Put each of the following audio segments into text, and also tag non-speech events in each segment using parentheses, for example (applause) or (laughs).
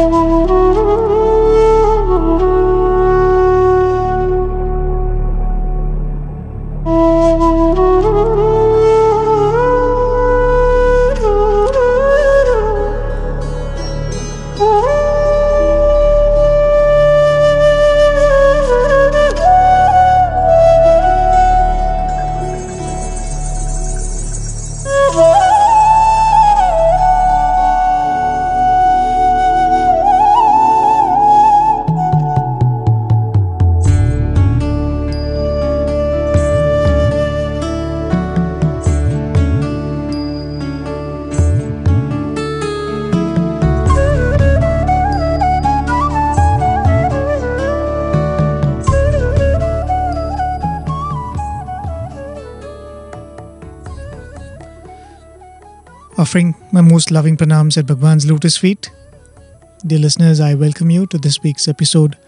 Offering most loving pranams at Bhagwan's lotus feet. Dear listeners, I welcome you to this week's episode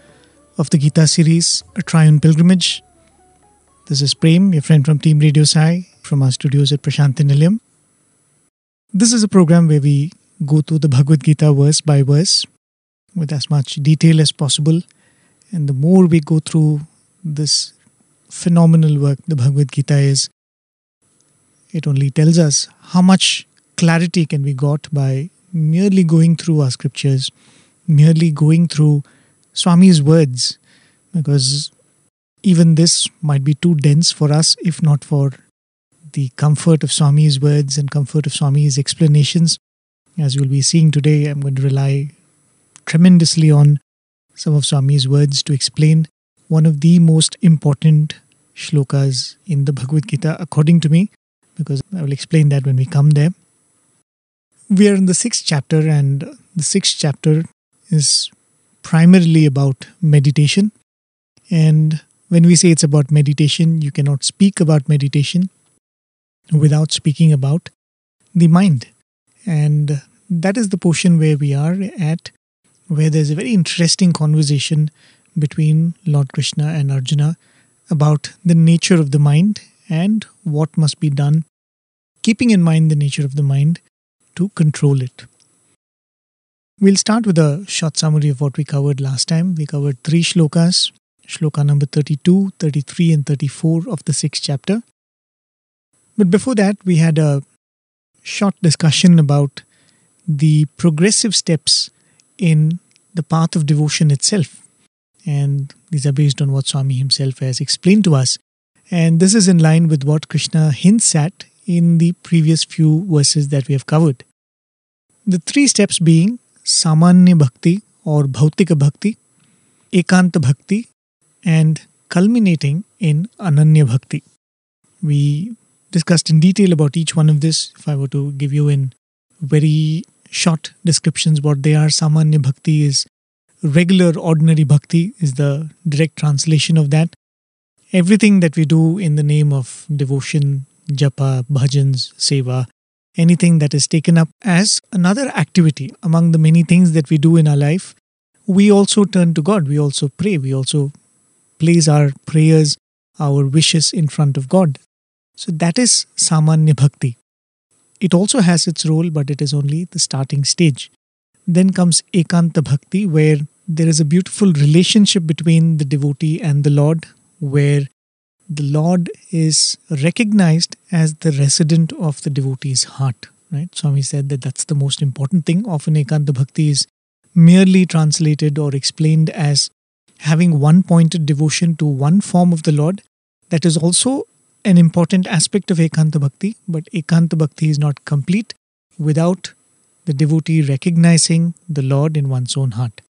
of the Gita series, A Triune Pilgrimage. This is Prem, your friend from Team Radio Sai, from our studios at Prasanthi Nilayam. This is a program where we go through the Bhagavad Gita verse by verse with as much detail as possible. And the more we go through this phenomenal work the Bhagavad Gita is, it only tells us how much clarity can be got by merely going through our scriptures, merely going through Swami's words, because even this might be too dense for us if not for the comfort of Swami's words and comfort of Swami's explanations. As you'll be seeing today, I'm going to rely tremendously on some of Swami's words to explain one of the most important shlokas in the Bhagavad Gita, according to me, because I will explain that when we come there. We are in the sixth chapter, and the sixth chapter is primarily about meditation. And when we say it's about meditation, you cannot speak about meditation without speaking about the mind. And that is the portion where we are at, where there's a very interesting conversation between Lord Krishna and Arjuna about the nature of the mind and what must be done, keeping in mind the nature of the mind to control it. We'll start with a short summary of what we covered last time. We covered three shlokas shloka number 32, 33, and 34 of the sixth chapter. But before that, we had a short discussion about the progressive steps in the path of devotion itself. And these are based on what Swami himself has explained to us. And this is in line with what Krishna hints at in the previous few verses that we have covered. The three steps being Samanya Bhakti or Bhautika Bhakti, Ekanta Bhakti, and culminating in Ananya Bhakti. We discussed in detail about each one of this. If I were to give you in very short descriptions what they are, Samanya Bhakti is regular, ordinary Bhakti, is the direct translation of that. Everything that we do in the name of devotion, japa, bhajans, seva, anything that is taken up as another activity among the many things that we do in our life, we also turn to God. We also pray. We also place our prayers, our wishes in front of God. So that is Samanya Bhakti. It also has its role, but it is only the starting stage. Then comes Ekanta Bhakti, where there is a beautiful relationship between the devotee and the Lord, where the Lord is recognized as the resident of the devotee's heart. Right? Swami said that that's the most important thing. Often Ekanta Bhakti is merely translated or explained as having one pointed devotion to one form of the Lord. That is also an important aspect of Ekanta Bhakti, but Ekanta Bhakti is not complete without the devotee recognizing the Lord in one's own heart.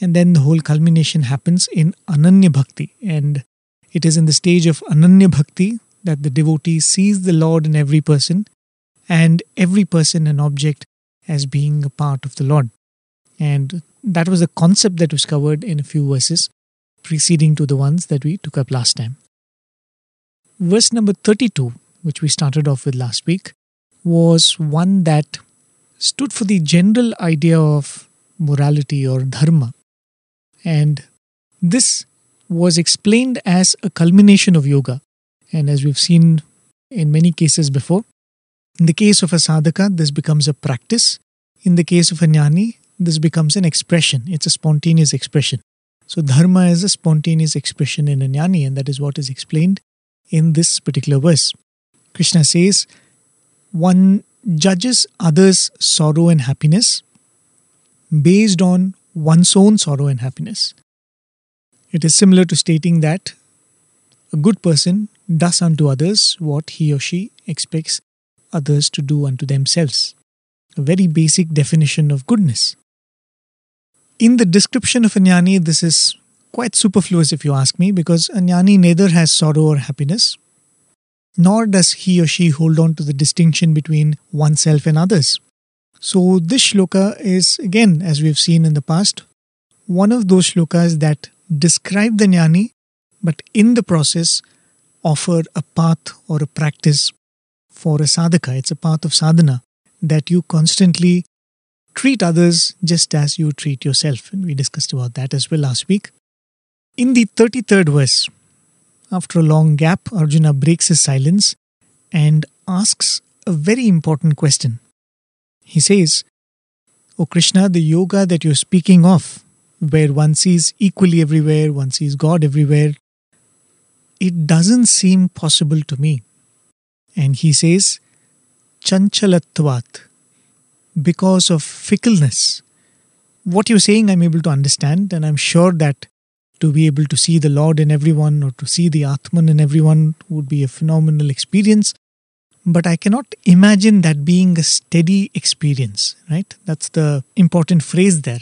And then the whole culmination happens in Ananya Bhakti. And it is in the stage of Ananya Bhakti that the devotee sees the Lord in every person and every person and object as being a part of the Lord. And that was a concept that was covered in a few verses preceding to the ones that we took up last time. Verse number 32, which we started off with last week, was one that stood for the general idea of morality or dharma. And this was explained as a culmination of yoga. And as we've seen in many cases before, in the case of a sadhaka, this becomes a practice. In the case of a jnani, this becomes an expression. It's a spontaneous expression. So, dharma is a spontaneous expression in a jnani, and that is what is explained in this particular verse. Krishna says, one judges others' sorrow and happiness based on one's own sorrow and happiness. It is similar to stating that a good person does unto others what he or she expects others to do unto themselves. A very basic definition of goodness. In the description of a jnani, this is quite superfluous if you ask me, because a jnani neither has sorrow or happiness, nor does he or she hold on to the distinction between oneself and others. So, this shloka is, again, as we've seen in the past, one of those shlokas that describe the jnani, but in the process offer a path or a practice for a sadhaka. It's a path of sadhana that you constantly treat others just as you treat yourself. And we discussed about that as well last week. In the 33rd verse, after a long gap, Arjuna breaks his silence and asks a very important question. He says, O Krishna, the yoga that you're speaking of, where one sees equally everywhere, one sees God everywhere, it doesn't seem possible to me. And he says, Chanchalatvat, because of fickleness. What you're saying, I'm able to understand, and I'm sure that to be able to see the Lord in everyone or to see the Atman in everyone would be a phenomenal experience. But I cannot imagine that being a steady experience, right? That's the important phrase there.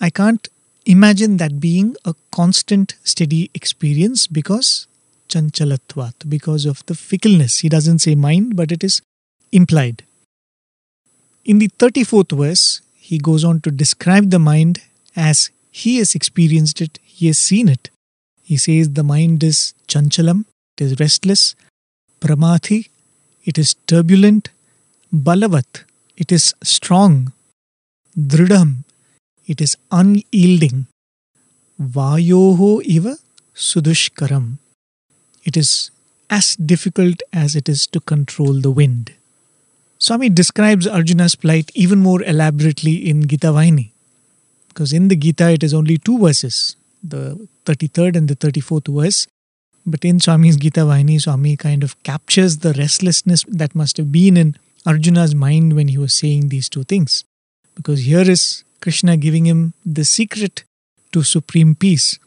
I can't imagine that being a constant, steady experience because chanchalatvat, because of the fickleness. He doesn't say mind, but it is implied. In the 34th verse, he goes on to describe the mind as he has experienced it, he has seen it. He says the mind is chanchalam, it is restless, pramathi, it is turbulent, balavat, it is strong, dridam, it is unyielding, vayoho iva sudushkaram, it is as difficult as it is to control the wind. Swami describes Arjuna's plight even more elaborately in Gita Vahini. Because in the Gita, it is only two verses, the 33rd and the 34th verse. But in Swami's Gita Vahini, Swami kind of captures the restlessness that must have been in Arjuna's mind when he was saying these two things. Because here is Krishna giving him the secret to supreme peace.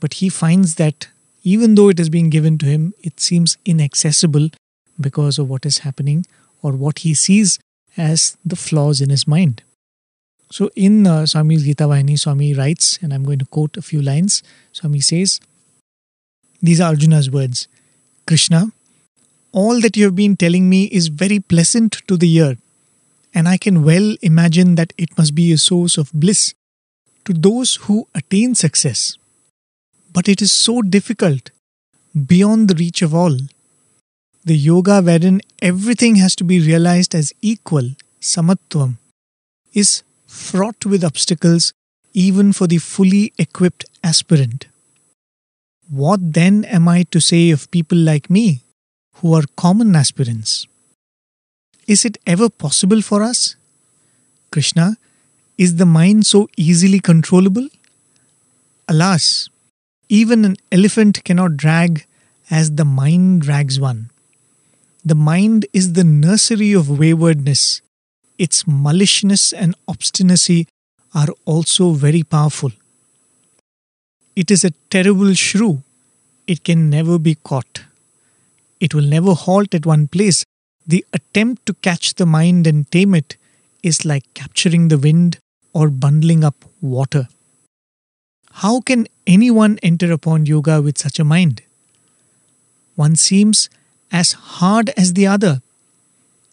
But he finds that even though it is being given to him, it seems inaccessible because of what is happening or what he sees as the flaws in his mind. So in uh, Swami's Gita Vahini, Swami writes, and I'm going to quote a few lines. Swami says, These are Arjuna's words Krishna, all that you have been telling me is very pleasant to the ear, and I can well imagine that it must be a source of bliss to those who attain success. But it is so difficult, beyond the reach of all. The yoga wherein everything has to be realized as equal, samatvam, is fraught with obstacles even for the fully equipped aspirant. What then am I to say of people like me, who are common aspirants? Is it ever possible for us? Krishna, is the mind so easily controllable? Alas, even an elephant cannot drag as the mind drags one. The mind is the nursery of waywardness. Its maliciousness and obstinacy are also very powerful. It is a terrible shrew. It can never be caught. It will never halt at one place. The attempt to catch the mind and tame it is like capturing the wind or bundling up water. How can anyone enter upon yoga with such a mind? One seems as hard as the other.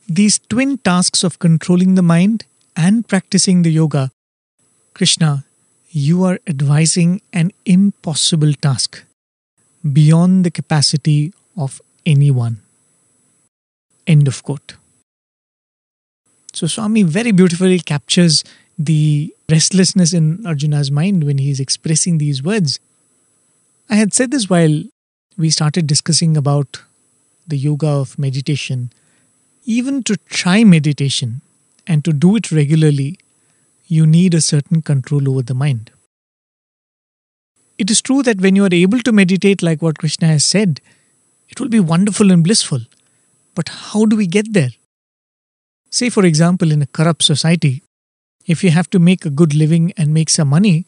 These twin tasks of controlling the mind and practicing the yoga, Krishna, you are advising an impossible task beyond the capacity of anyone. End of quote. So, Swami very beautifully captures the restlessness in Arjuna's mind when he is expressing these words. I had said this while we started discussing about the yoga of meditation, even to try meditation and to do it regularly, you need a certain control over the mind. It is true that when you are able to meditate like what Krishna has said, it will be wonderful and blissful. But how do we get there? Say, for example, in a corrupt society, if you have to make a good living and make some money,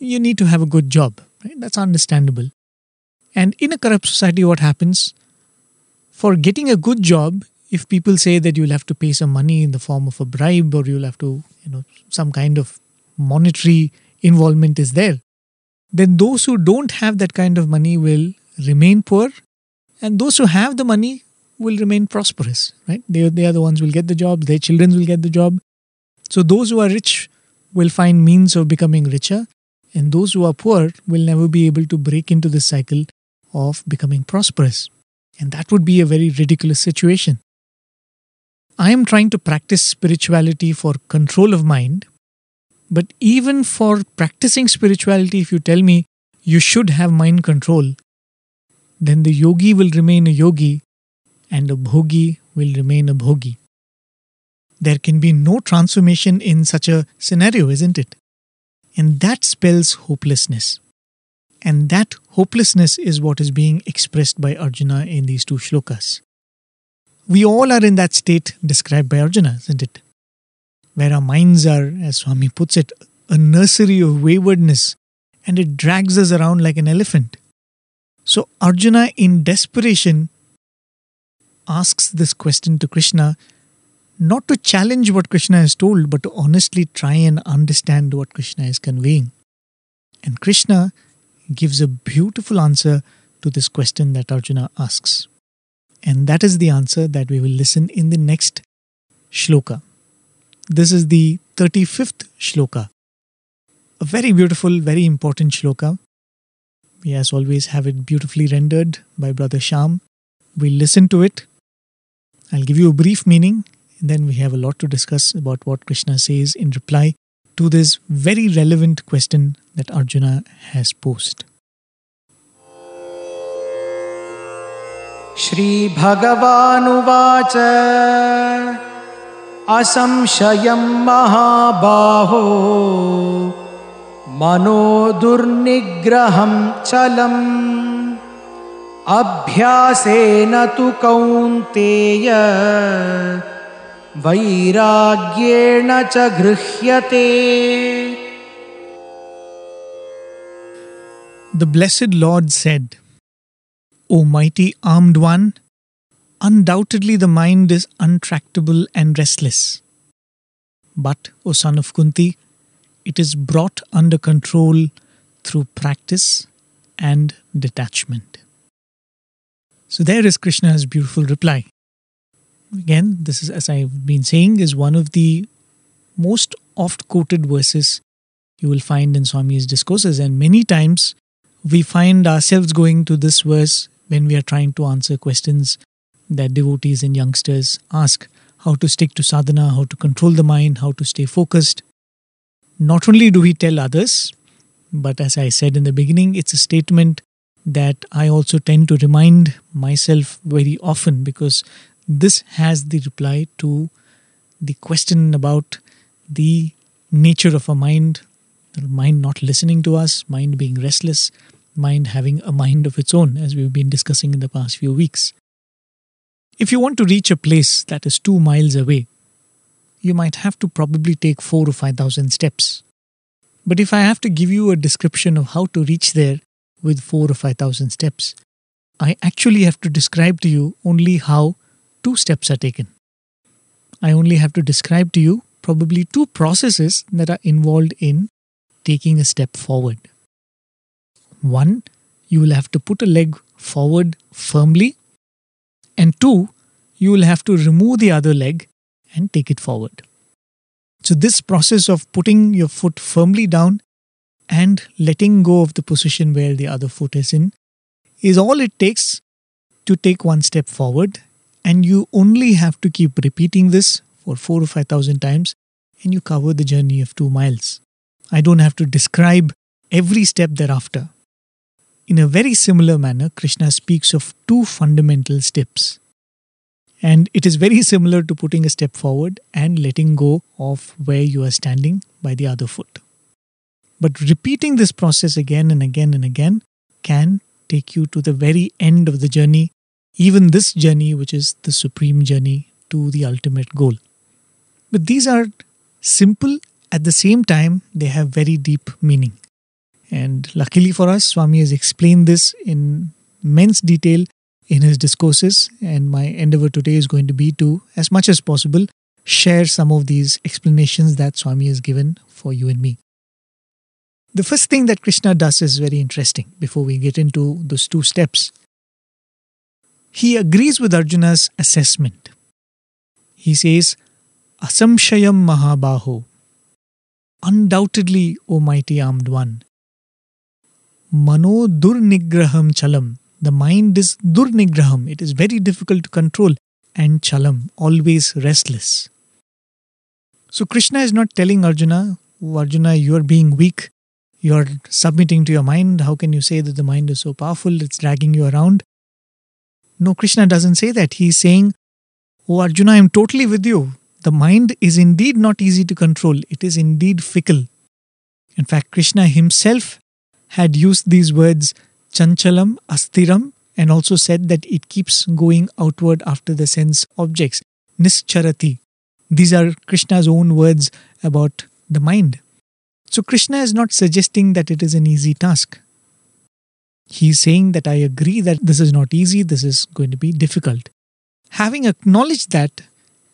you need to have a good job. Right? That's understandable. And in a corrupt society, what happens? For getting a good job, if people say that you'll have to pay some money in the form of a bribe or you'll have to, you know, some kind of monetary involvement is there, then those who don't have that kind of money will remain poor, and those who have the money will remain prosperous, right? They, they are the ones who will get the job, their children will get the job. So those who are rich will find means of becoming richer, and those who are poor will never be able to break into the cycle of becoming prosperous. And that would be a very ridiculous situation. I am trying to practice spirituality for control of mind, but even for practicing spirituality, if you tell me you should have mind control, then the yogi will remain a yogi and a bhogi will remain a bhogi. There can be no transformation in such a scenario, isn't it? And that spells hopelessness. And that hopelessness is what is being expressed by Arjuna in these two shlokas. We all are in that state described by Arjuna, isn't it? Where our minds are, as Swami puts it, a nursery of waywardness and it drags us around like an elephant. So Arjuna, in desperation, asks this question to Krishna, not to challenge what Krishna has told, but to honestly try and understand what Krishna is conveying. And Krishna gives a beautiful answer to this question that Arjuna asks. And that is the answer that we will listen in the next shloka. This is the 35th shloka. A very beautiful, very important shloka. We, as always, have it beautifully rendered by Brother Sham. We'll listen to it. I'll give you a brief meaning, and then we have a lot to discuss about what Krishna says in reply to this very relevant question that Arjuna has posed. श्रीभगवानुवाच असंशयं महाबाहो मनो दुर्निग्रहं चलम् अभ्यासेन तु कौन्तेय वैराग्येण च गृह्यते The blessed Lord said, O mighty armed one, undoubtedly the mind is untractable and restless. But, O son of Kunti, it is brought under control through practice and detachment. So there is Krishna's beautiful reply. Again, this is, as I've been saying, is one of the most oft quoted verses you will find in Swami's discourses, and many times we find ourselves going to this verse when we are trying to answer questions that devotees and youngsters ask how to stick to sadhana, how to control the mind, how to stay focused. Not only do we tell others, but as I said in the beginning, it's a statement that I also tend to remind myself very often because this has the reply to the question about the nature of a mind, mind not listening to us, mind being restless, mind having a mind of its own, as we've been discussing in the past few weeks. If you want to reach a place that is two miles away, you might have to probably take four or five thousand steps. But if I have to give you a description of how to reach there with four or five thousand steps, I actually have to describe to you only how two steps are taken. I only have to describe to you probably two processes that are involved in taking a step forward. One, you will have to put a leg forward firmly, and two, you will have to remove the other leg and take it forward. So, this process of putting your foot firmly down and letting go of the position where the other foot is in is all it takes to take one step forward. And you only have to keep repeating this for four or five thousand times, and you cover the journey of two miles. I don't have to describe every step thereafter. In a very similar manner, Krishna speaks of two fundamental steps. And it is very similar to putting a step forward and letting go of where you are standing by the other foot. But repeating this process again and again and again can take you to the very end of the journey, even this journey, which is the supreme journey to the ultimate goal. But these are simple, at the same time, they have very deep meaning. And luckily for us, Swami has explained this in immense detail in his discourses. And my endeavor today is going to be to, as much as possible, share some of these explanations that Swami has given for you and me. The first thing that Krishna does is very interesting before we get into those two steps. He agrees with Arjuna's assessment. He says, Asamshayam Mahabaho, undoubtedly, O mighty armed one, Mano Durnigraham Chalam. The mind is Durnigraham. It is very difficult to control. And Chalam, always restless. So Krishna is not telling Arjuna, Arjuna, you are being weak. You are submitting to your mind. How can you say that the mind is so powerful? It's dragging you around. No, Krishna doesn't say that. He's saying, Oh Arjuna, I am totally with you. The mind is indeed not easy to control. It is indeed fickle. In fact, Krishna himself had used these words chanchalam, astiram, and also said that it keeps going outward after the sense objects. Nischarati. These are Krishna's own words about the mind. So Krishna is not suggesting that it is an easy task. He is saying that I agree that this is not easy, this is going to be difficult. Having acknowledged that,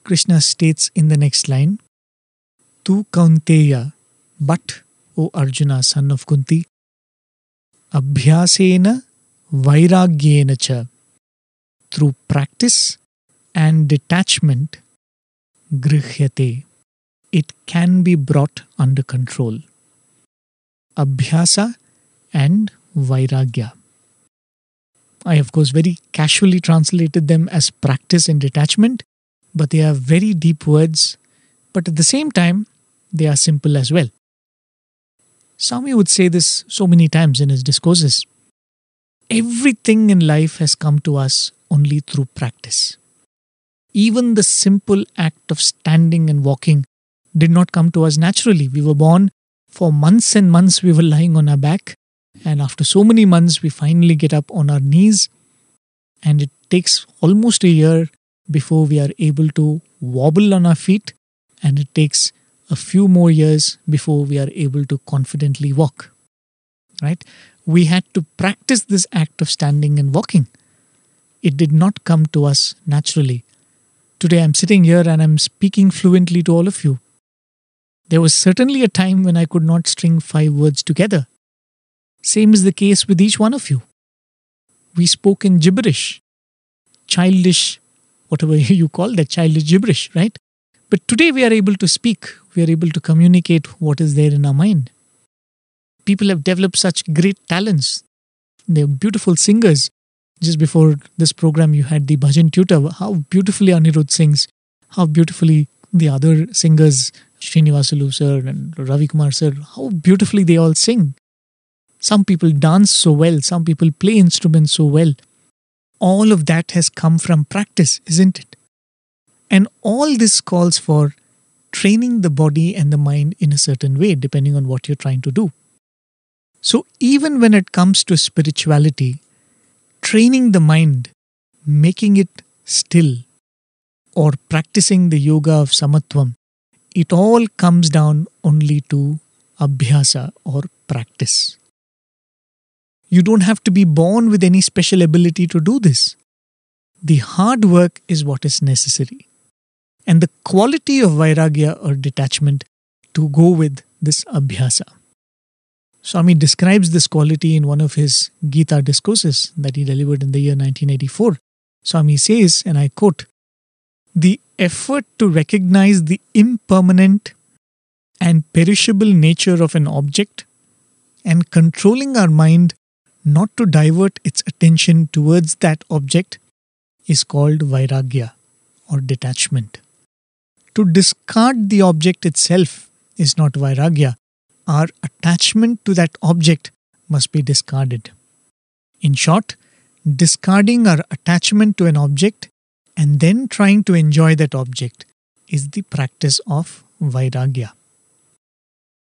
Krishna states in the next line, Tu Kaunteya, but, O Arjuna, son of Kunti, Abhyasena Vairagyena cha. Through practice and detachment, Grihyate. It can be brought under control. Abhyasa and Vairagya. I, of course, very casually translated them as practice and detachment, but they are very deep words, but at the same time, they are simple as well. Swami would say this so many times in his discourses. Everything in life has come to us only through practice. Even the simple act of standing and walking did not come to us naturally. We were born, for months and months, we were lying on our back, and after so many months, we finally get up on our knees, and it takes almost a year before we are able to wobble on our feet, and it takes a few more years before we are able to confidently walk. Right? We had to practice this act of standing and walking. It did not come to us naturally. Today I'm sitting here and I'm speaking fluently to all of you. There was certainly a time when I could not string five words together. Same is the case with each one of you. We spoke in gibberish, childish, whatever (laughs) you call that, childish gibberish, right? But today we are able to speak, we are able to communicate what is there in our mind. People have developed such great talents. They're beautiful singers. Just before this program, you had the bhajan tutor. How beautifully Anirudh sings, how beautifully the other singers, Srinivasulu sir and Ravi Kumar sir, how beautifully they all sing. Some people dance so well, some people play instruments so well. All of that has come from practice, isn't it? And all this calls for training the body and the mind in a certain way, depending on what you're trying to do. So, even when it comes to spirituality, training the mind, making it still, or practicing the yoga of samatvam, it all comes down only to abhyasa or practice. You don't have to be born with any special ability to do this. The hard work is what is necessary and the quality of vairagya or detachment to go with this abhyasa. Swami describes this quality in one of his Gita discourses that he delivered in the year 1984. Swami says, and I quote, The effort to recognize the impermanent and perishable nature of an object and controlling our mind not to divert its attention towards that object is called vairagya or detachment. To discard the object itself is not vairagya. Our attachment to that object must be discarded. In short, discarding our attachment to an object and then trying to enjoy that object is the practice of Vairagya.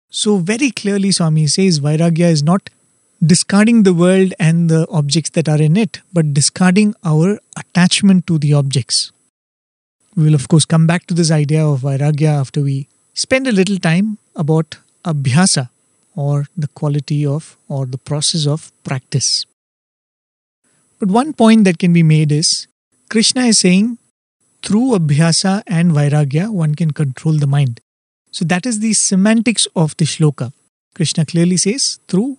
So, very clearly, Swami says Vairagya is not discarding the world and the objects that are in it, but discarding our attachment to the objects. We will, of course, come back to this idea of Vairagya after we spend a little time about Abhyasa or the quality of or the process of practice. But one point that can be made is Krishna is saying through Abhyasa and Vairagya, one can control the mind. So that is the semantics of the shloka. Krishna clearly says through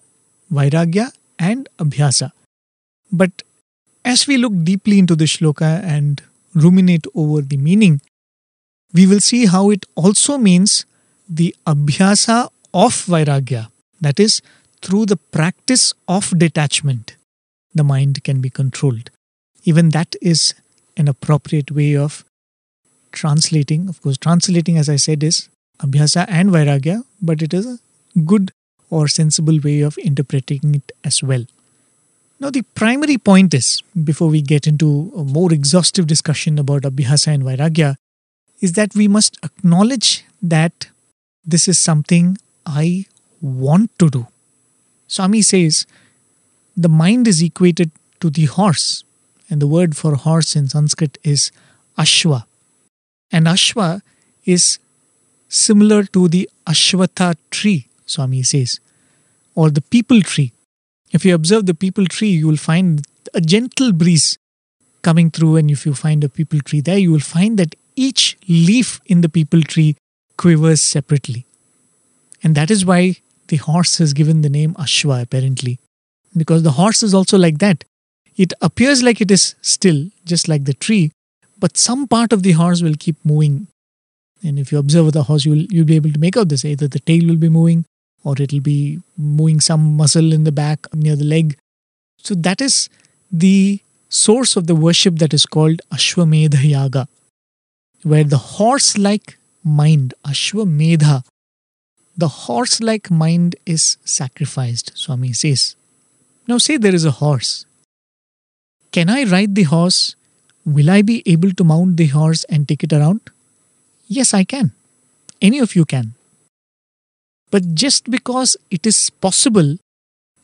Vairagya and Abhyasa. But as we look deeply into the shloka and ruminate over the meaning, we will see how it also means the Abhyasa of Vairagya. That is, through the practice of detachment, the mind can be controlled. Even that is an appropriate way of translating. Of course, translating, as I said, is Abhyasa and Vairagya, but it is a good or sensible way of interpreting it as well. Now, the primary point is, before we get into a more exhaustive discussion about Abhyasa and Vairagya, is that we must acknowledge that this is something I want to do. Swami says the mind is equated to the horse, and the word for horse in Sanskrit is Ashwa. And Ashwa is similar to the Ashwatha tree, Swami says, or the peepal tree. If you observe the peepal tree, you will find a gentle breeze coming through, and if you find a peepal tree there, you will find that each leaf in the peepal tree quivers separately. And that is why the horse has given the name Ashwa, apparently. Because the horse is also like that. It appears like it is still, just like the tree, but some part of the horse will keep moving. And if you observe the horse, you'll, you'll be able to make out this. Either the tail will be moving, or it'll be moving some muscle in the back near the leg. So that is the source of the worship that is called Ashwamedha Yaga, where the horse like mind, Ashwamedha, the horse like mind is sacrificed, Swami says. Now, say there is a horse. Can I ride the horse? Will I be able to mount the horse and take it around? Yes, I can. Any of you can. But just because it is possible,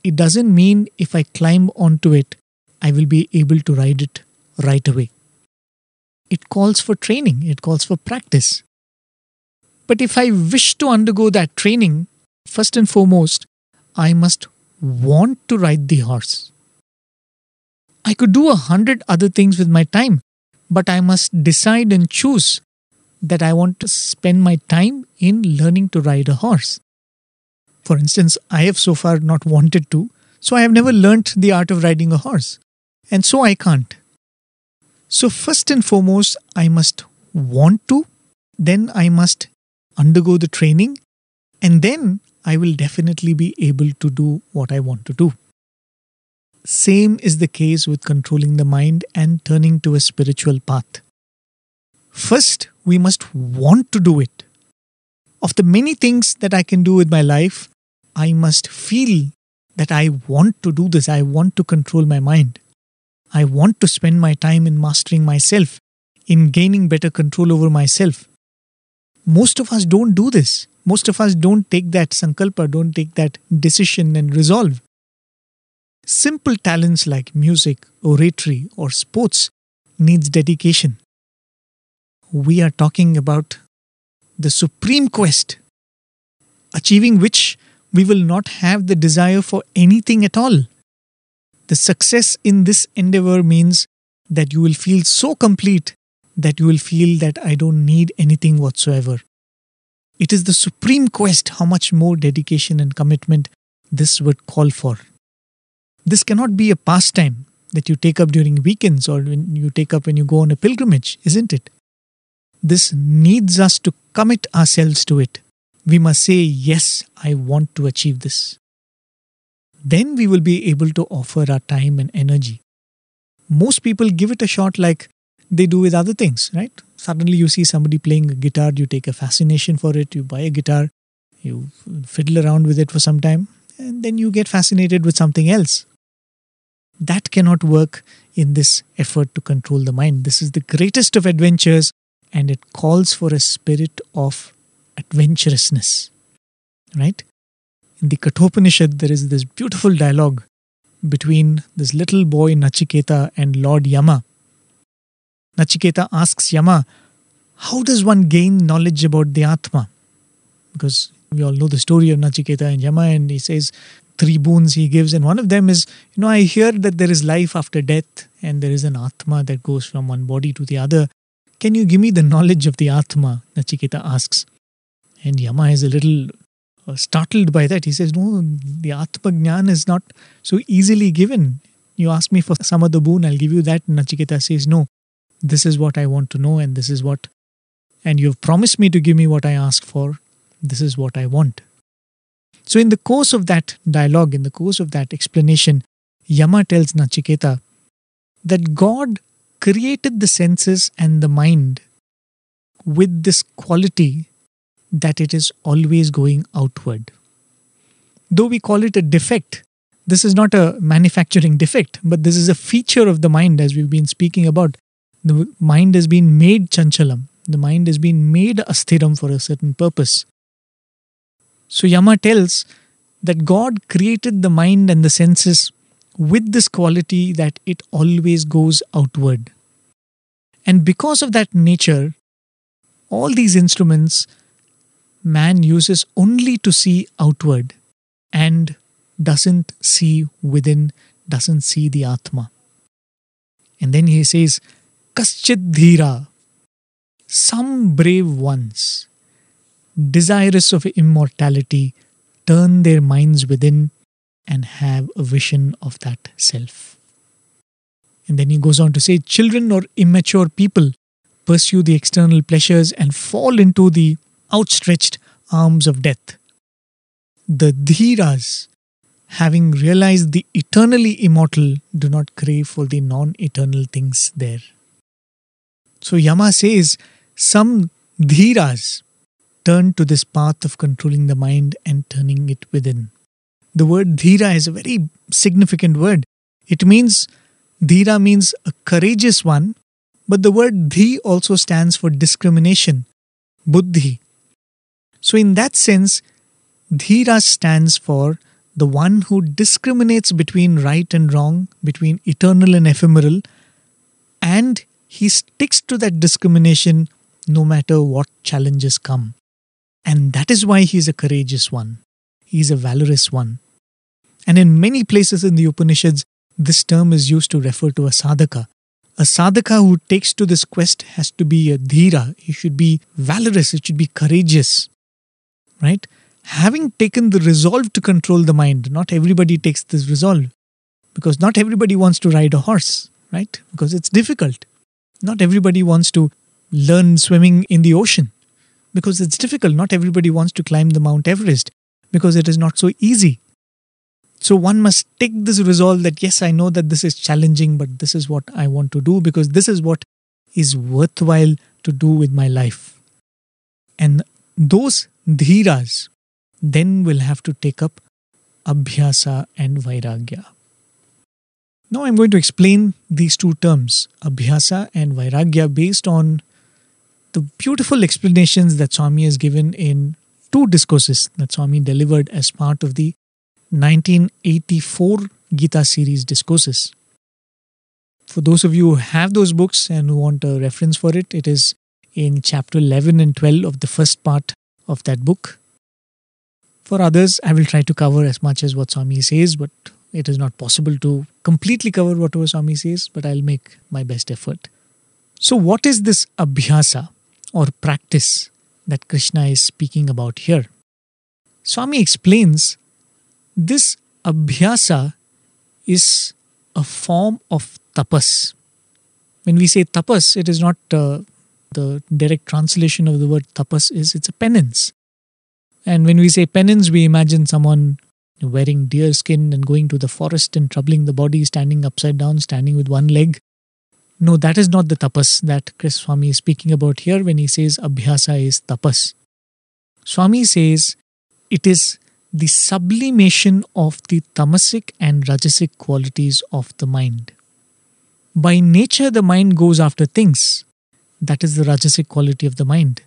it doesn't mean if I climb onto it, I will be able to ride it right away. It calls for training, it calls for practice. But if I wish to undergo that training, first and foremost, I must want to ride the horse. I could do a hundred other things with my time, but I must decide and choose that I want to spend my time in learning to ride a horse. For instance, I have so far not wanted to, so I have never learnt the art of riding a horse, and so I can't. So, first and foremost, I must want to, then I must undergo the training, and then I will definitely be able to do what I want to do. Same is the case with controlling the mind and turning to a spiritual path. First, we must want to do it. Of the many things that I can do with my life, I must feel that I want to do this. I want to control my mind. I want to spend my time in mastering myself, in gaining better control over myself. Most of us don't do this. Most of us don't take that sankalpa, don't take that decision and resolve. Simple talents like music, oratory, or sports needs dedication. We are talking about the supreme quest, achieving which we will not have the desire for anything at all. The success in this endeavor means that you will feel so complete that you will feel that I don't need anything whatsoever. It is the supreme quest, how much more dedication and commitment this would call for. This cannot be a pastime that you take up during weekends or when you take up when you go on a pilgrimage, isn't it? This needs us to commit ourselves to it. We must say, Yes, I want to achieve this. Then we will be able to offer our time and energy. Most people give it a shot like they do with other things, right? Suddenly you see somebody playing a guitar, you take a fascination for it, you buy a guitar, you fiddle around with it for some time, and then you get fascinated with something else. That cannot work in this effort to control the mind. This is the greatest of adventures and it calls for a spirit of adventurousness. Right? In the Kathopanishad, there is this beautiful dialogue between this little boy Nachiketa and Lord Yama. Nachiketa asks Yama, How does one gain knowledge about the Atma? Because we all know the story of Nachiketa and Yama, and he says three boons he gives, and one of them is, You know, I hear that there is life after death, and there is an Atma that goes from one body to the other. Can you give me the knowledge of the Atma? Nachiketa asks. And Yama is a little uh, startled by that. He says, No, the Atma Jnana is not so easily given. You ask me for some other boon, I'll give you that. And Nachiketa says, No, this is what I want to know, and this is what, and you've promised me to give me what I ask for. This is what I want. So, in the course of that dialogue, in the course of that explanation, Yama tells Nachiketa that God created the senses and the mind with this quality that it is always going outward. Though we call it a defect, this is not a manufacturing defect, but this is a feature of the mind as we've been speaking about. The mind has been made chanchalam, the mind has been made asthiram for a certain purpose. So Yama tells that God created the mind and the senses with this quality that it always goes outward. And because of that nature, all these instruments man uses only to see outward and doesn't see within, doesn't see the Atma. And then he says, Kaschit Dhira, some brave ones, desirous of immortality, turn their minds within and have a vision of that self. And then he goes on to say, children or immature people pursue the external pleasures and fall into the outstretched arms of death. The dhiras, having realized the eternally immortal, do not crave for the non eternal things there. So Yama says, some dhiras turn to this path of controlling the mind and turning it within. The word dhira is a very significant word. It means, dhira means a courageous one, but the word dhi also stands for discrimination, buddhi. So, in that sense, dhira stands for the one who discriminates between right and wrong, between eternal and ephemeral, and he sticks to that discrimination no matter what challenges come. And that is why he is a courageous one. He is a valorous one. And in many places in the Upanishads, this term is used to refer to a sadhaka. A sadhaka who takes to this quest has to be a dhira. He should be valorous, he should be courageous. Right? Having taken the resolve to control the mind, not everybody takes this resolve. Because not everybody wants to ride a horse, right? Because it's difficult. Not everybody wants to learn swimming in the ocean because it's difficult. Not everybody wants to climb the Mount Everest because it is not so easy. So one must take this resolve that yes, I know that this is challenging, but this is what I want to do because this is what is worthwhile to do with my life. And those dhiras then will have to take up abhyasa and vairagya. Now I'm going to explain these two terms, abhyasa and vairagya, based on the beautiful explanations that Swami has given in two discourses that Swami delivered as part of the 1984 Gita series discourses. For those of you who have those books and who want a reference for it, it is in chapter 11 and 12 of the first part of that book. For others, I will try to cover as much as what Swami says, but it is not possible to completely cover whatever Swami says, but I'll make my best effort. So, what is this abhyasa? Or practice that Krishna is speaking about here. Swami explains this abhyasa is a form of tapas. When we say tapas, it is not uh, the direct translation of the word tapas is it's a penance. And when we say penance, we imagine someone wearing deer skin and going to the forest and troubling the body, standing upside down, standing with one leg, no, that is not the tapas that Chris Swami is speaking about here when he says abhyasa is tapas. Swami says it is the sublimation of the tamasic and rajasic qualities of the mind. by nature the mind goes after things. That is the Rajasic quality of the mind.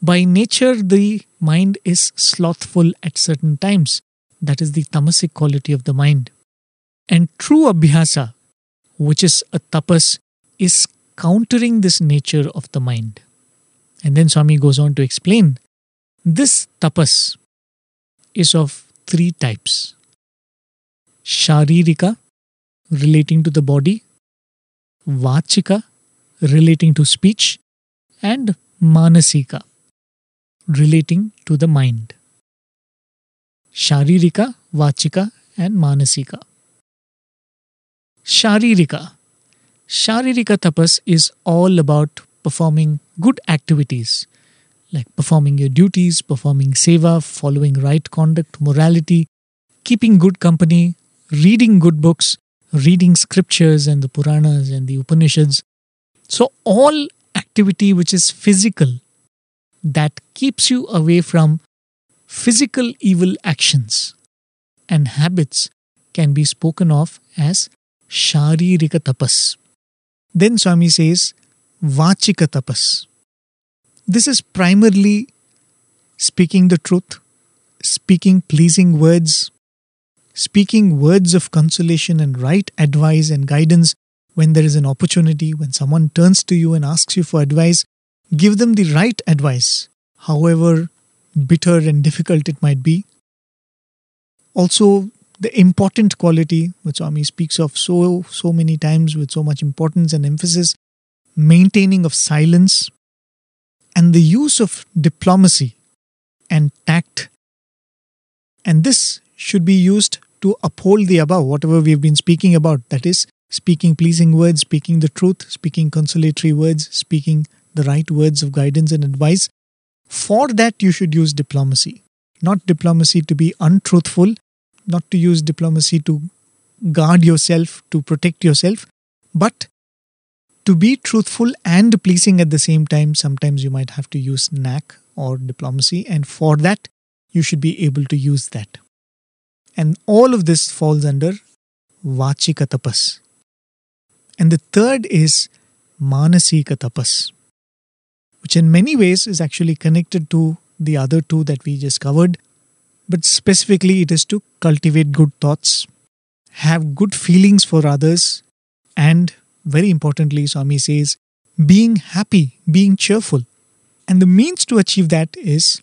By nature, the mind is slothful at certain times. That is the tamasic quality of the mind. And true abhyasa, which is a tapas, is countering this nature of the mind. And then Swami goes on to explain this tapas is of three types Sharirika, relating to the body, Vachika, relating to speech, and Manasika, relating to the mind. Sharirika, Vachika, and Manasika. Sharirika. Sharirika tapas is all about performing good activities like performing your duties, performing seva, following right conduct, morality, keeping good company, reading good books, reading scriptures and the Puranas and the Upanishads. So, all activity which is physical that keeps you away from physical evil actions and habits can be spoken of as Sharirika tapas. Then Swami says Vachika tapas. This is primarily speaking the truth, speaking pleasing words, speaking words of consolation and right advice and guidance when there is an opportunity, when someone turns to you and asks you for advice, give them the right advice, however bitter and difficult it might be. Also, the important quality which Swami speaks of so so many times with so much importance and emphasis, maintaining of silence, and the use of diplomacy and tact. And this should be used to uphold the above, whatever we've been speaking about. That is, speaking pleasing words, speaking the truth, speaking consolatory words, speaking the right words of guidance and advice. For that, you should use diplomacy. Not diplomacy to be untruthful, not to use diplomacy to guard yourself, to protect yourself, but to be truthful and pleasing at the same time. Sometimes you might have to use knack or diplomacy, and for that, you should be able to use that. And all of this falls under Vachika tapas. And the third is Manasika tapas, which in many ways is actually connected to the other two that we just covered. But specifically, it is to cultivate good thoughts, have good feelings for others, and very importantly, Swami says, being happy, being cheerful. And the means to achieve that is,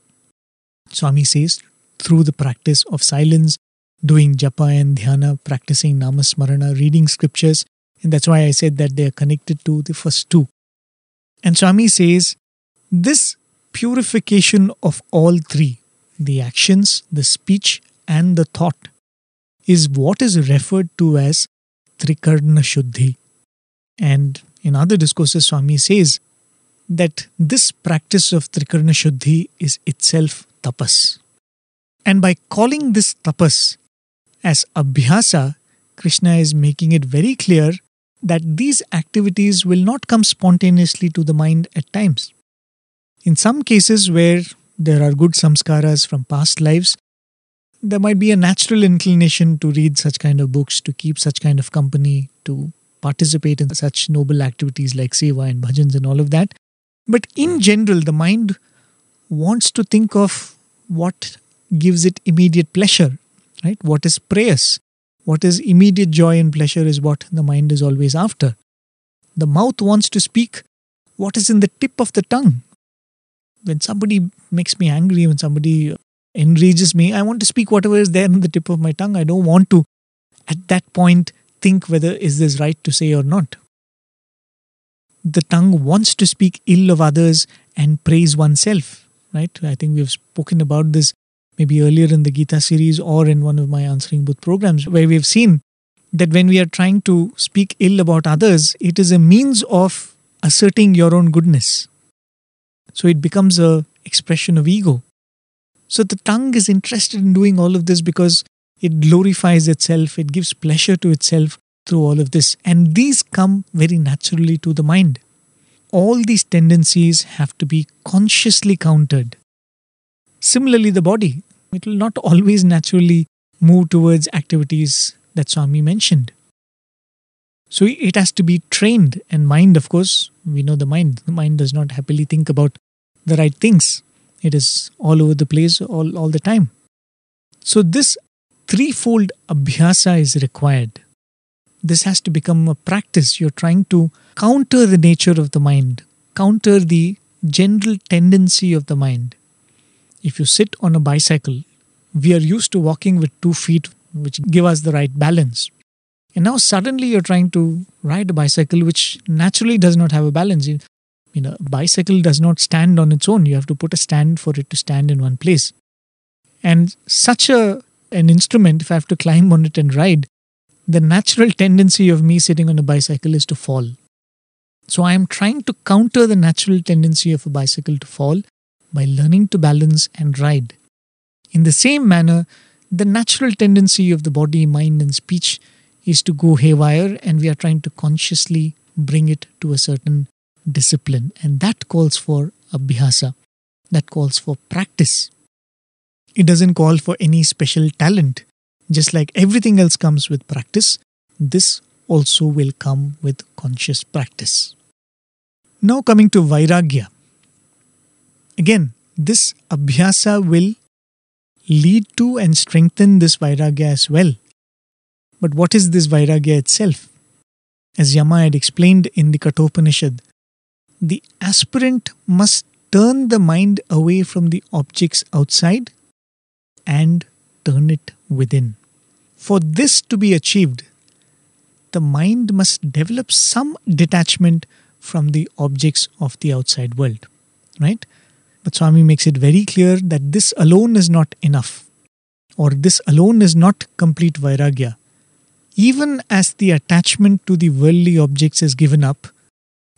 Swami says, through the practice of silence, doing japa and dhyana, practicing namasmarana, reading scriptures. And that's why I said that they are connected to the first two. And Swami says, this purification of all three, the actions, the speech, and the thought, is what is referred to as Trikarna Shuddhi. And in other discourses, Swami says that this practice of Trikarna Shuddhi is itself tapas. And by calling this tapas as abhyasa, Krishna is making it very clear that these activities will not come spontaneously to the mind at times. In some cases where there are good samskaras from past lives, there might be a natural inclination to read such kind of books, to keep such kind of company, to participate in such noble activities like seva and bhajans and all of that. But in general, the mind wants to think of what gives it immediate pleasure, right? What is preyas? What is immediate joy and pleasure is what the mind is always after. The mouth wants to speak what is in the tip of the tongue. When somebody makes me angry, when somebody enrages me, I want to speak whatever is there on the tip of my tongue. I don't want to, at that point, think whether is this right to say or not. The tongue wants to speak ill of others and praise oneself, right? I think we've spoken about this maybe earlier in the Gita series or in one of my answering Booth programs, where we've seen that when we are trying to speak ill about others, it is a means of asserting your own goodness. So it becomes a expression of ego. So the tongue is interested in doing all of this because it glorifies itself, it gives pleasure to itself through all of this. And these come very naturally to the mind. All these tendencies have to be consciously countered. Similarly, the body, it will not always naturally move towards activities that Swami mentioned. So it has to be trained. And mind, of course, we know the mind. The mind does not happily think about the right things. It is all over the place all, all the time. So this threefold abhyasa is required. This has to become a practice. You're trying to counter the nature of the mind, counter the general tendency of the mind. If you sit on a bicycle, we are used to walking with two feet, which give us the right balance. And now suddenly you're trying to ride a bicycle which naturally does not have a balance. You, you know, bicycle does not stand on its own. You have to put a stand for it to stand in one place. And such a an instrument, if I have to climb on it and ride, the natural tendency of me sitting on a bicycle is to fall. So I am trying to counter the natural tendency of a bicycle to fall by learning to balance and ride. In the same manner, the natural tendency of the body, mind, and speech is to go haywire, and we are trying to consciously bring it to a certain discipline. And that calls for abhyasa, that calls for practice. It doesn't call for any special talent. Just like everything else comes with practice, this also will come with conscious practice. Now, coming to Vairagya. Again, this Abhyasa will lead to and strengthen this Vairagya as well. But what is this Vairagya itself? As Yama had explained in the Kathopanishad, the aspirant must turn the mind away from the objects outside and turn it within. For this to be achieved, the mind must develop some detachment from the objects of the outside world. Right? But Swami makes it very clear that this alone is not enough, or this alone is not complete Vairagya. Even as the attachment to the worldly objects is given up,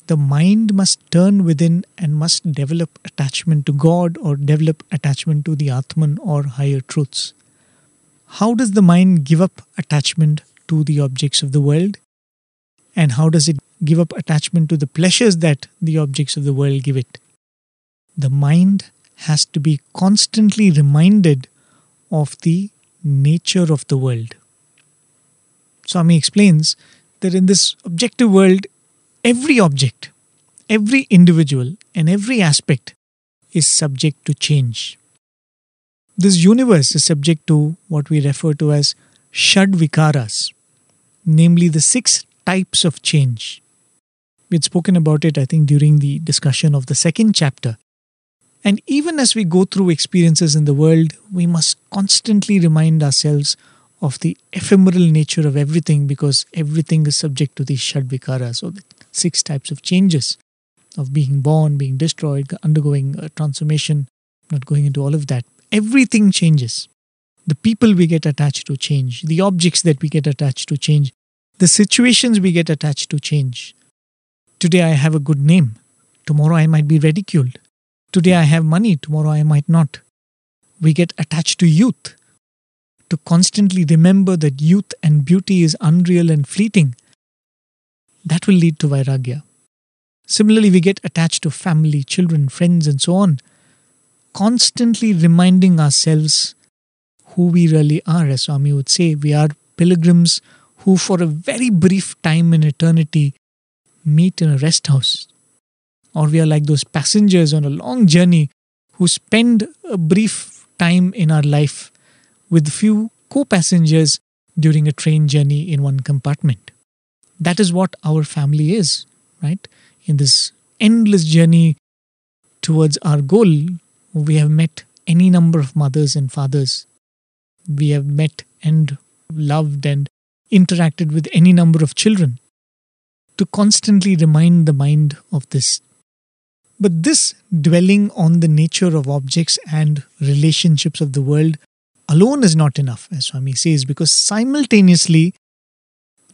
the mind must turn within and must develop attachment to God or develop attachment to the Atman or higher truths. How does the mind give up attachment to the objects of the world? And how does it give up attachment to the pleasures that the objects of the world give it? The mind has to be constantly reminded of the nature of the world. Swami explains that in this objective world, every object, every individual, and every aspect is subject to change. This universe is subject to what we refer to as Shad Vikaras, namely the six types of change. We had spoken about it, I think, during the discussion of the second chapter. And even as we go through experiences in the world, we must constantly remind ourselves of the ephemeral nature of everything because everything is subject to these shadvikara. So, the six types of changes of being born, being destroyed, undergoing a transformation, not going into all of that everything changes. The people we get attached to change, the objects that we get attached to change, the situations we get attached to change. Today I have a good name, tomorrow I might be ridiculed. Today I have money, tomorrow I might not. We get attached to youth. To constantly remember that youth and beauty is unreal and fleeting, that will lead to Vairagya. Similarly, we get attached to family, children, friends, and so on constantly reminding ourselves who we really are. As Swami would say, we are pilgrims who, for a very brief time in eternity, meet in a rest house. Or we are like those passengers on a long journey who spend a brief time in our life with few co passengers during a train journey in one compartment. That is what our family is, right? In this endless journey towards our goal, we have met any number of mothers and fathers. We have met and loved and interacted with any number of children. To constantly remind the mind of this. But this dwelling on the nature of objects and relationships of the world alone is not enough, as Swami says, because simultaneously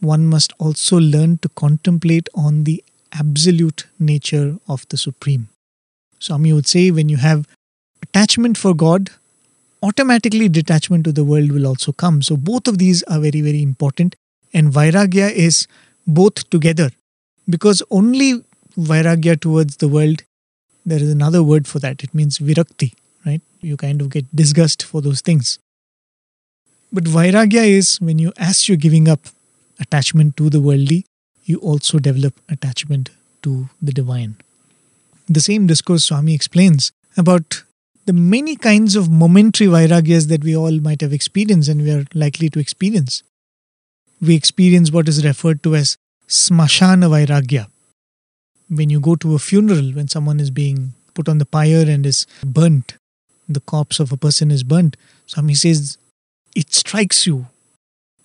one must also learn to contemplate on the absolute nature of the Supreme. Swami would say when you have attachment for God, automatically detachment to the world will also come. So both of these are very, very important. And Vairagya is both together because only Vairagya towards the world, there is another word for that. It means Virakti, right? You kind of get disgust for those things. But Vairagya is when you, as you're giving up attachment to the worldly, you also develop attachment to the divine. The same discourse Swami explains about the many kinds of momentary vairagyas that we all might have experienced and we are likely to experience. We experience what is referred to as smashana vairagya. When you go to a funeral, when someone is being put on the pyre and is burnt, the corpse of a person is burnt, Swami says, it strikes you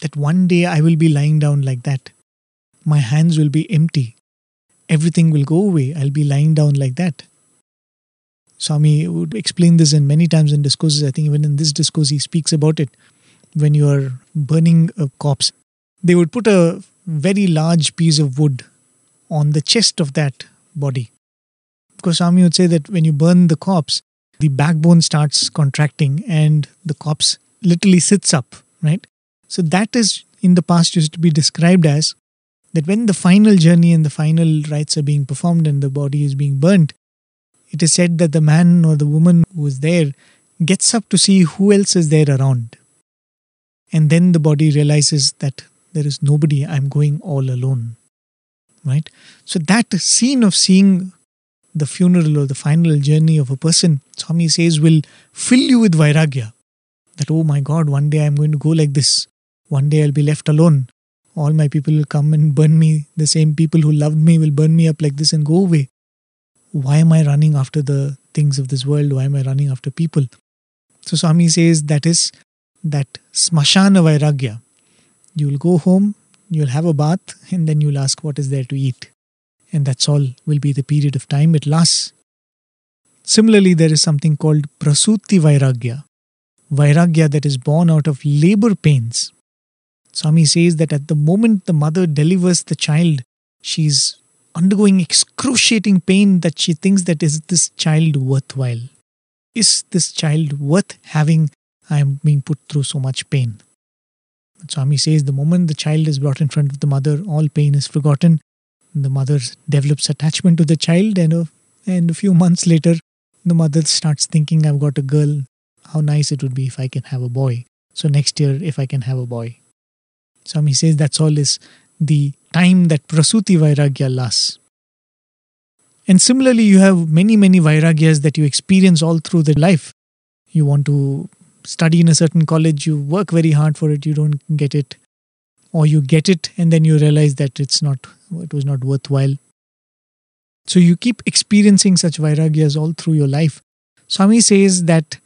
that one day I will be lying down like that. My hands will be empty. Everything will go away. I'll be lying down like that. Swami would explain this in many times in discourses. I think even in this discourse he speaks about it. When you are burning a corpse, they would put a very large piece of wood on the chest of that body. Because Swami would say that when you burn the corpse, the backbone starts contracting and the corpse literally sits up, right? So that is in the past used to be described as that when the final journey and the final rites are being performed and the body is being burnt, it is said that the man or the woman who is there gets up to see who else is there around. And then the body realizes that there is nobody, I'm going all alone. Right? So that scene of seeing the funeral or the final journey of a person, Swami says, will fill you with vairagya. That, oh my God, one day I'm going to go like this. One day I'll be left alone. All my people will come and burn me. The same people who loved me will burn me up like this and go away why am I running after the things of this world? Why am I running after people? So Swami says that is that smashana vairagya. You will go home, you'll have a bath, and then you'll ask what is there to eat. And that's all will be the period of time it lasts. Similarly, there is something called prasuti vairagya. Vairagya that is born out of labor pains. Swami says that at the moment the mother delivers the child, she's undergoing excruciating pain that she thinks that is this child worthwhile? Is this child worth having? I am being put through so much pain. Swami says the moment the child is brought in front of the mother, all pain is forgotten. The mother develops attachment to the child, and a, and a few months later, the mother starts thinking, I've got a girl. How nice it would be if I can have a boy. So next year, if I can have a boy. Swami says that's all is the time that prasuti vairagya lasts. And similarly, you have many, many vairagyas that you experience all through the life. You want to study in a certain college, you work very hard for it, you don't get it. Or you get it and then you realize that it's not it was not worthwhile. So you keep experiencing such vairagyas all through your life. Swami says that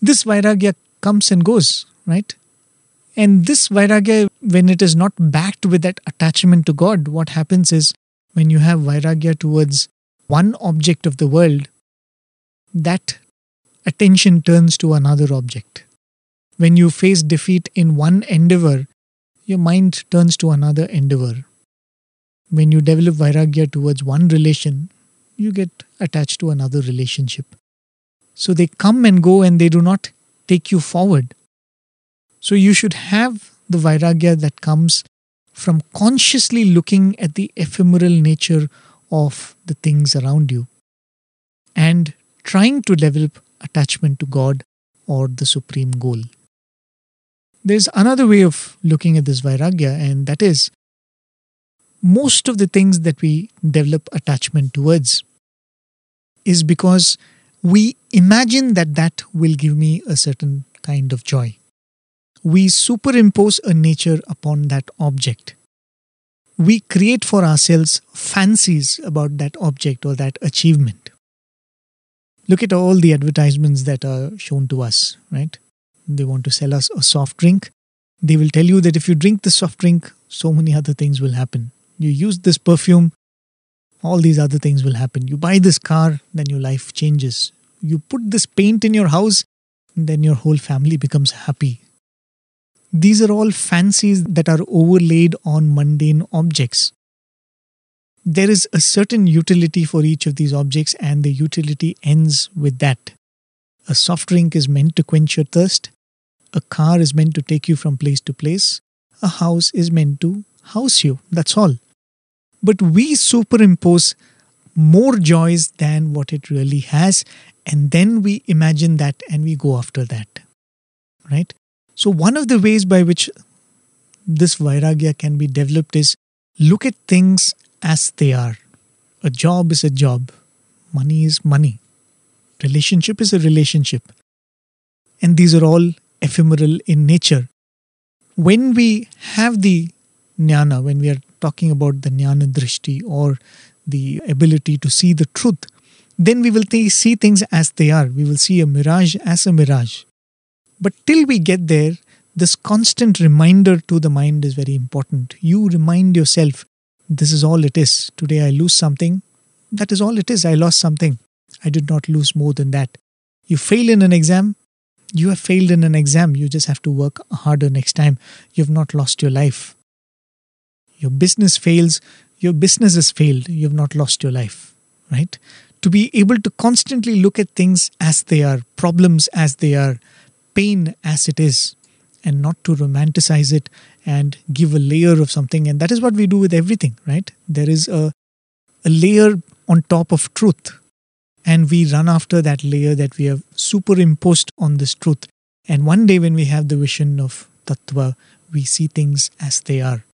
this vairagya comes and goes, right? And this Vairagya, when it is not backed with that attachment to God, what happens is when you have Vairagya towards one object of the world, that attention turns to another object. When you face defeat in one endeavor, your mind turns to another endeavor. When you develop Vairagya towards one relation, you get attached to another relationship. So they come and go and they do not take you forward. So you should have the vairagya that comes from consciously looking at the ephemeral nature of the things around you and trying to develop attachment to God or the supreme goal. There's another way of looking at this vairagya, and that is most of the things that we develop attachment towards is because we imagine that that will give me a certain kind of joy we superimpose a nature upon that object. We create for ourselves fancies about that object or that achievement. Look at all the advertisements that are shown to us, right? They want to sell us a soft drink. They will tell you that if you drink the soft drink, so many other things will happen. You use this perfume, all these other things will happen. You buy this car, then your life changes. You put this paint in your house, then your whole family becomes happy these are all fancies that are overlaid on mundane objects. There is a certain utility for each of these objects, and the utility ends with that. A soft drink is meant to quench your thirst, a car is meant to take you from place to place, a house is meant to house you. That's all. But we superimpose more joys than what it really has, and then we imagine that and we go after that. Right? So, one of the ways by which this vairagya can be developed is look at things as they are. A job is a job, money is money, relationship is a relationship. And these are all ephemeral in nature. When we have the jnana, when we are talking about the jnana drishti or the ability to see the truth, then we will th- see things as they are. We will see a mirage as a mirage. But till we get there, this constant reminder to the mind is very important. You remind yourself, this is all it is. Today I lose something. That is all it is. I lost something. I did not lose more than that. You fail in an exam. You have failed in an exam. You just have to work harder next time. You have not lost your life. Your business fails. Your business has failed. You have not lost your life. Right? To be able to constantly look at things as they are, problems as they are, pain as it is, and not to romanticize it and give a layer of something. And that is what we do with everything, right? There is a, a layer on top of truth. And we run after that layer that we have superimposed on this truth. And one day, when we have the vision of Tattva, we see things as they are.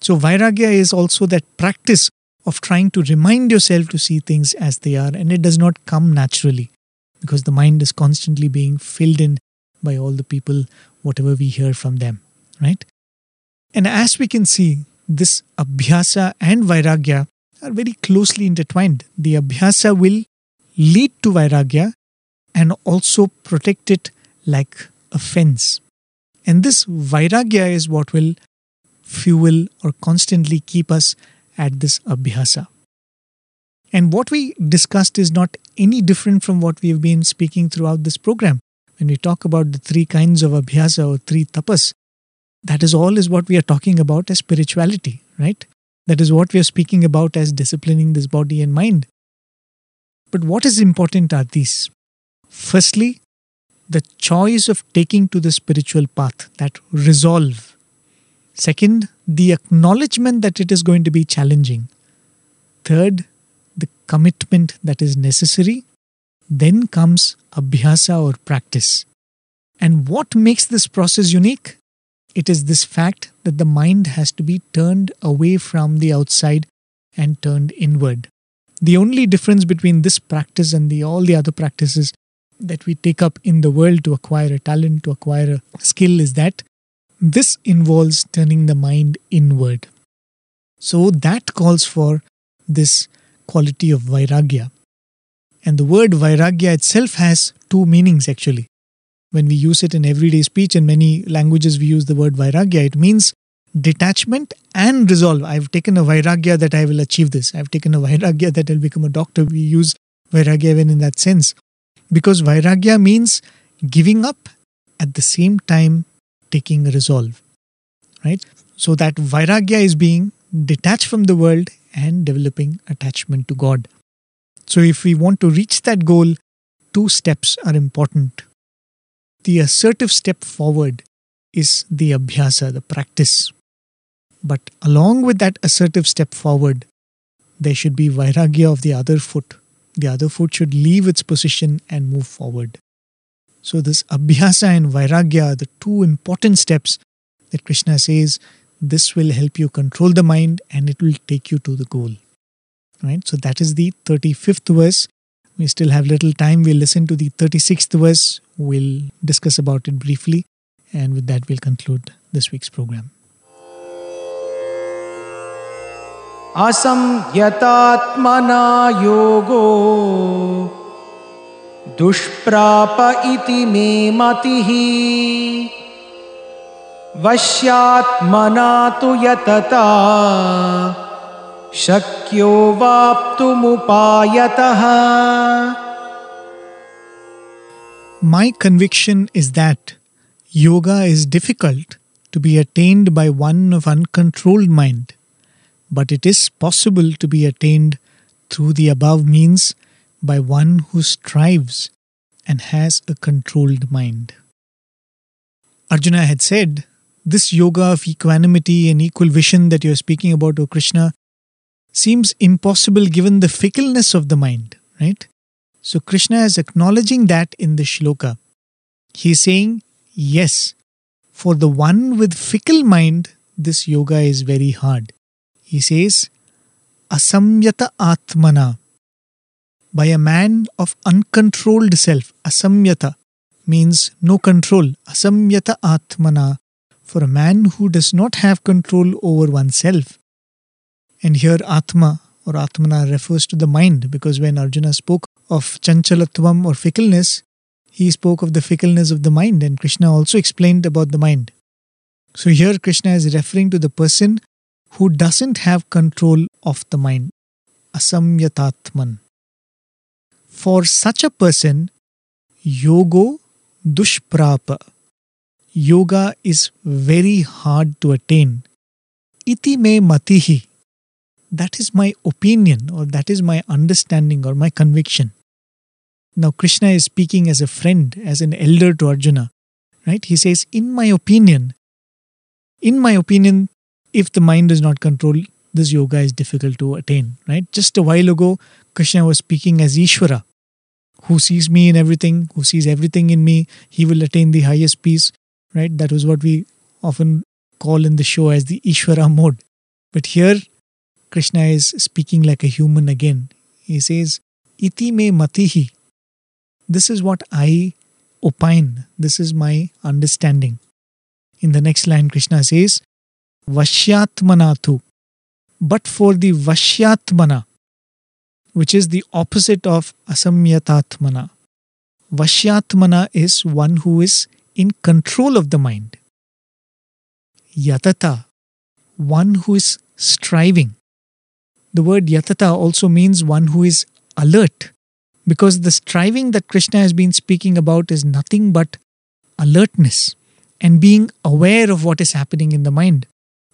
So, Vairagya is also that practice of trying to remind yourself to see things as they are. And it does not come naturally because the mind is constantly being filled in by all the people, whatever we hear from them, right? And as we can see, this abhyasa and vairagya are very closely intertwined. The abhyasa will lead to vairagya and also protect it like a fence. And this vairagya is what will fuel or constantly keep us at this abhyasa. And what we discussed is not any different from what we have been speaking throughout this program when we talk about the three kinds of abhyasa or three tapas, that is all is what we are talking about as spirituality, right? That is what we are speaking about as disciplining this body and mind. But what is important are these. Firstly, the choice of taking to the spiritual path, that resolve. Second, the acknowledgement that it is going to be challenging. Third, the commitment that is necessary. Then comes abhyasa or practice. And what makes this process unique? It is this fact that the mind has to be turned away from the outside and turned inward. The only difference between this practice and the all the other practices that we take up in the world to acquire a talent, to acquire a skill is that this involves turning the mind inward. So that calls for this quality of vairagya. And the word vairagya itself has two meanings actually. When we use it in everyday speech, in many languages, we use the word vairagya. It means detachment and resolve. I've taken a vairagya that I will achieve this. I've taken a vairagya that I'll become a doctor. We use vairagya even in that sense. Because vairagya means giving up at the same time taking a resolve. Right? So that vairagya is being detached from the world and developing attachment to God. So, if we want to reach that goal, two steps are important. The assertive step forward is the abhyasa, the practice. But along with that assertive step forward, there should be vairagya of the other foot. The other foot should leave its position and move forward. So, this abhyasa and vairagya are the two important steps that Krishna says this will help you control the mind and it will take you to the goal right so that is the 35th verse we still have little time we'll listen to the 36th verse we'll discuss about it briefly and with that we'll conclude this week's program असंयतात्मना योगो दुष्प्राप इति मे मति। वश्यात्मना तो यतता। शक्यो वाप्तुमुपायतः। My conviction is that yoga is difficult to be attained by one of uncontrolled mind but it is possible to be attained through the above means by one who strives and has a controlled mind. Arjuna had said, This yoga of equanimity and equal vision that you are speaking about, O Krishna, seems impossible given the fickleness of the mind, right? So Krishna is acknowledging that in the shloka. He is saying, yes, for the one with fickle mind, this yoga is very hard. He says, Asamyata Atmana. By a man of uncontrolled self. Asamyata means no control. Asamyata Atmana. For a man who does not have control over oneself. And here Atma or Atmana refers to the mind because when Arjuna spoke of chanchalatvam or fickleness, he spoke of the fickleness of the mind, and Krishna also explained about the mind. So here Krishna is referring to the person who doesn't have control of the mind. Asamyatatman. For such a person, yogo dushprapa. Yoga is very hard to attain. Iti me matihi. That is my opinion, or that is my understanding, or my conviction. Now, Krishna is speaking as a friend, as an elder to Arjuna, right? He says, In my opinion, in my opinion, if the mind is not controlled, this yoga is difficult to attain, right? Just a while ago, Krishna was speaking as Ishvara, who sees me in everything, who sees everything in me, he will attain the highest peace, right? That was what we often call in the show as the Ishvara mode. But here, Krishna is speaking like a human again. He says, Iti me matihi. This is what I opine. This is my understanding. In the next line, Krishna says, Vashyatmanatu. But for the Vashyatmana, which is the opposite of Asamyatatmana, Vashyatmana is one who is in control of the mind. Yatata, one who is striving. The word yatata also means one who is alert, because the striving that Krishna has been speaking about is nothing but alertness and being aware of what is happening in the mind.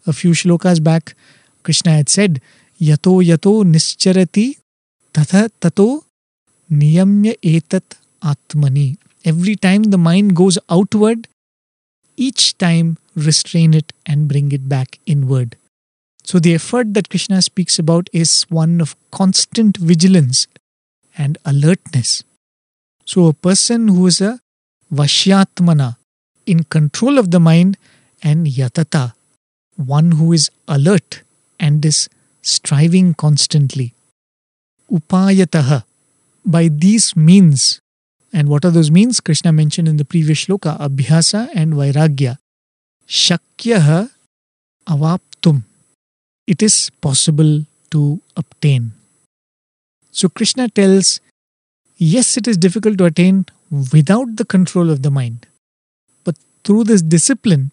A few shlokas back, Krishna had said, Yato yato nischarati tatha tato niyamya etat atmani. Every time the mind goes outward, each time restrain it and bring it back inward. So the effort that Krishna speaks about is one of constant vigilance and alertness. So a person who is a Vashyatmana, in control of the mind, and Yatata, one who is alert and is striving constantly. Upayataha, by these means, and what are those means? Krishna mentioned in the previous shloka, Abhyasa and Vairagya. Shakyaha avaptum. It is possible to obtain. So Krishna tells, yes, it is difficult to attain without the control of the mind. But through this discipline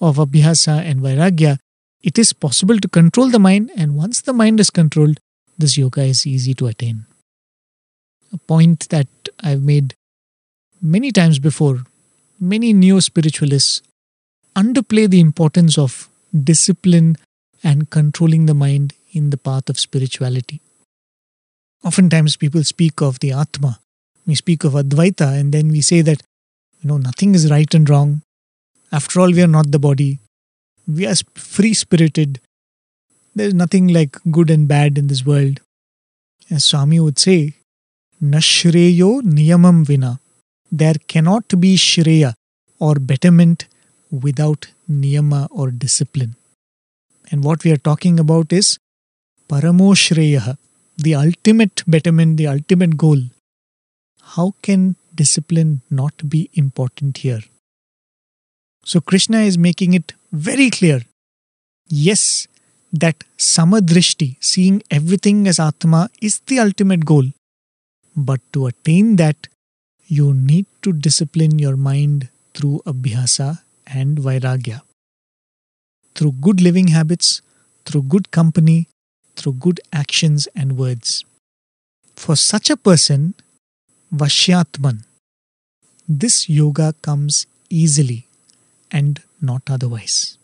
of Abhyasa and Vairagya, it is possible to control the mind, and once the mind is controlled, this yoga is easy to attain. A point that I've made many times before, many neo spiritualists underplay the importance of discipline and controlling the mind in the path of spirituality. Oftentimes, people speak of the Atma, we speak of Advaita, and then we say that, you know, nothing is right and wrong. After all, we are not the body. We are free spirited. There's nothing like good and bad in this world. As Swami would say, Nashreyo niyamam vina. There cannot be shreya or betterment without niyama or discipline. And what we are talking about is paramo shreya, the ultimate betterment, the ultimate goal. How can discipline not be important here? So Krishna is making it very clear. Yes, that samadrishti, seeing everything as Atma, is the ultimate goal. But to attain that, you need to discipline your mind through abhyasa and vairagya. Through good living habits, through good company, through good actions and words. For such a person, Vashyatman, this yoga comes easily and not otherwise.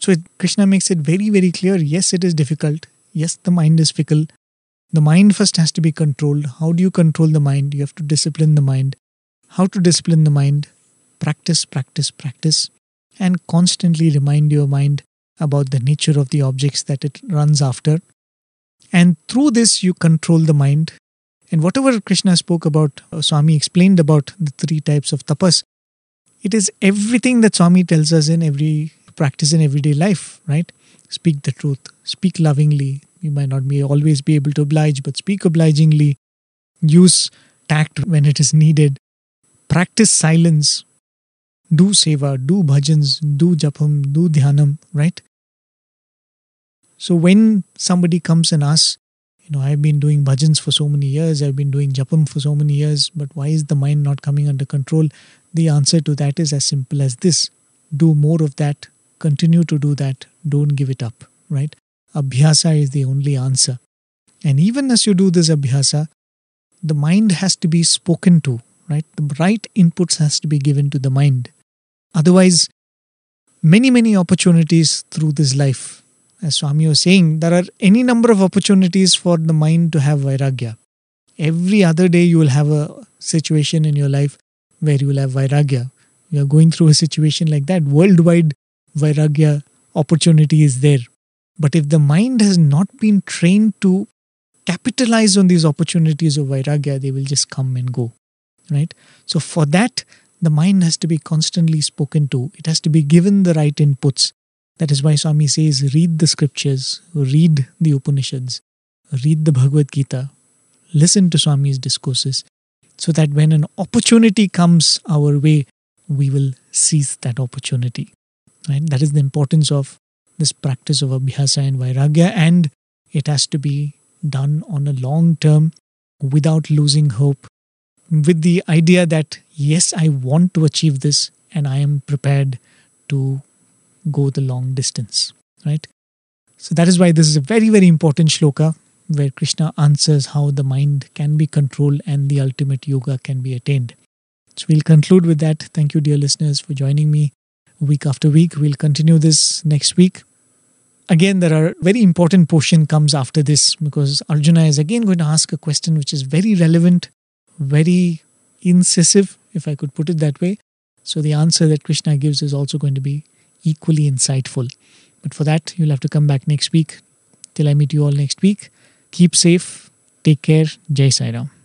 So Krishna makes it very, very clear yes, it is difficult. Yes, the mind is fickle. The mind first has to be controlled. How do you control the mind? You have to discipline the mind. How to discipline the mind? Practice, practice, practice, and constantly remind your mind about the nature of the objects that it runs after. And through this, you control the mind. And whatever Krishna spoke about, uh, Swami explained about the three types of tapas, it is everything that Swami tells us in every practice in everyday life, right? speak the truth, speak lovingly. You might not be always be able to oblige, but speak obligingly. Use tact when it is needed. Practice silence. Do seva, do bhajans, do japam, do dhyanam, right? So when somebody comes and asks, you know, I've been doing bhajans for so many years, I've been doing japam for so many years, but why is the mind not coming under control? The answer to that is as simple as this do more of that, continue to do that, don't give it up, right? Abhyasa is the only answer. And even as you do this abhyasa, the mind has to be spoken to, right? The right inputs has to be given to the mind. Otherwise, many, many opportunities through this life. As Swami was saying, there are any number of opportunities for the mind to have vairagya. Every other day, you will have a situation in your life where you will have vairagya. You are going through a situation like that. Worldwide vairagya opportunity is there. But if the mind has not been trained to capitalize on these opportunities of vairagya, they will just come and go. Right? So, for that, the mind has to be constantly spoken to, it has to be given the right inputs. That is why Swami says, read the scriptures, read the Upanishads, read the Bhagavad Gita, listen to Swami's discourses, so that when an opportunity comes our way, we will seize that opportunity. Right? That is the importance of this practice of abhyasa and vairagya, and it has to be done on a long term without losing hope, with the idea that yes, I want to achieve this and I am prepared to go the long distance. Right? So that is why this is a very, very important shloka where Krishna answers how the mind can be controlled and the ultimate yoga can be attained. So we'll conclude with that. Thank you, dear listeners, for joining me week after week. We'll continue this next week. Again, there are very important portion comes after this because Arjuna is again going to ask a question which is very relevant, very incisive, if I could put it that way. So the answer that Krishna gives is also going to be equally insightful. But for that, you'll have to come back next week. Till I meet you all next week. Keep safe. Take care. Jai Sai Ram.